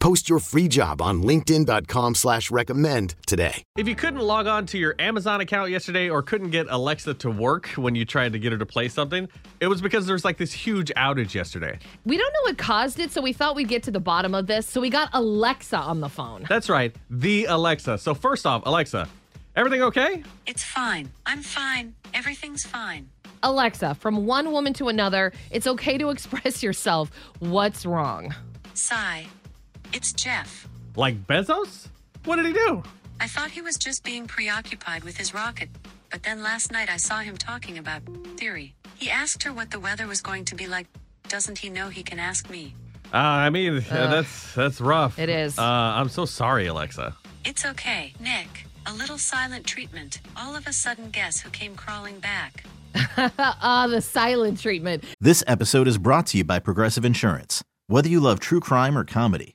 Post your free job on linkedin.com slash recommend today. If you couldn't log on to your Amazon account yesterday or couldn't get Alexa to work when you tried to get her to play something, it was because there was like this huge outage yesterday. We don't know what caused it, so we thought we'd get to the bottom of this. So we got Alexa on the phone. That's right, the Alexa. So first off, Alexa, everything okay? It's fine. I'm fine. Everything's fine. Alexa, from one woman to another, it's okay to express yourself. What's wrong? Sigh. It's Jeff. Like Bezos? What did he do? I thought he was just being preoccupied with his rocket, but then last night I saw him talking about Siri. He asked her what the weather was going to be like. Doesn't he know he can ask me? Uh, I mean, that's that's rough. It is. Uh, I'm so sorry, Alexa. It's okay, Nick. A little silent treatment. All of a sudden, guess who came crawling back? Ah, the silent treatment. This episode is brought to you by Progressive Insurance. Whether you love true crime or comedy,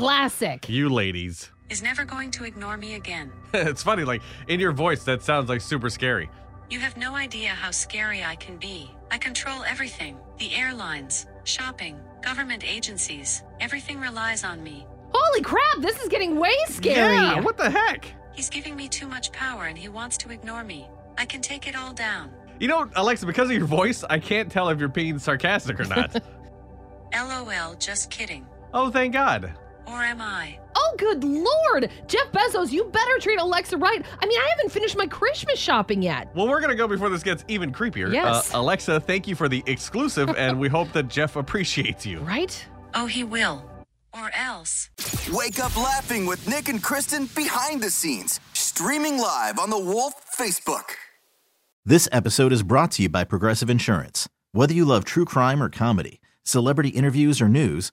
Classic. You ladies. Is never going to ignore me again. it's funny, like in your voice, that sounds like super scary. You have no idea how scary I can be. I control everything the airlines, shopping, government agencies. Everything relies on me. Holy crap, this is getting way scary. Yeah, what the heck? He's giving me too much power and he wants to ignore me. I can take it all down. You know, Alexa, because of your voice, I can't tell if you're being sarcastic or not. LOL, just kidding. oh, thank God. Or am I? Oh, good lord. Jeff Bezos, you better treat Alexa right. I mean, I haven't finished my Christmas shopping yet. Well, we're going to go before this gets even creepier. Yes. Uh, Alexa, thank you for the exclusive, and we hope that Jeff appreciates you. Right? Oh, he will. Or else. Wake up laughing with Nick and Kristen behind the scenes, streaming live on the Wolf Facebook. This episode is brought to you by Progressive Insurance. Whether you love true crime or comedy, celebrity interviews or news,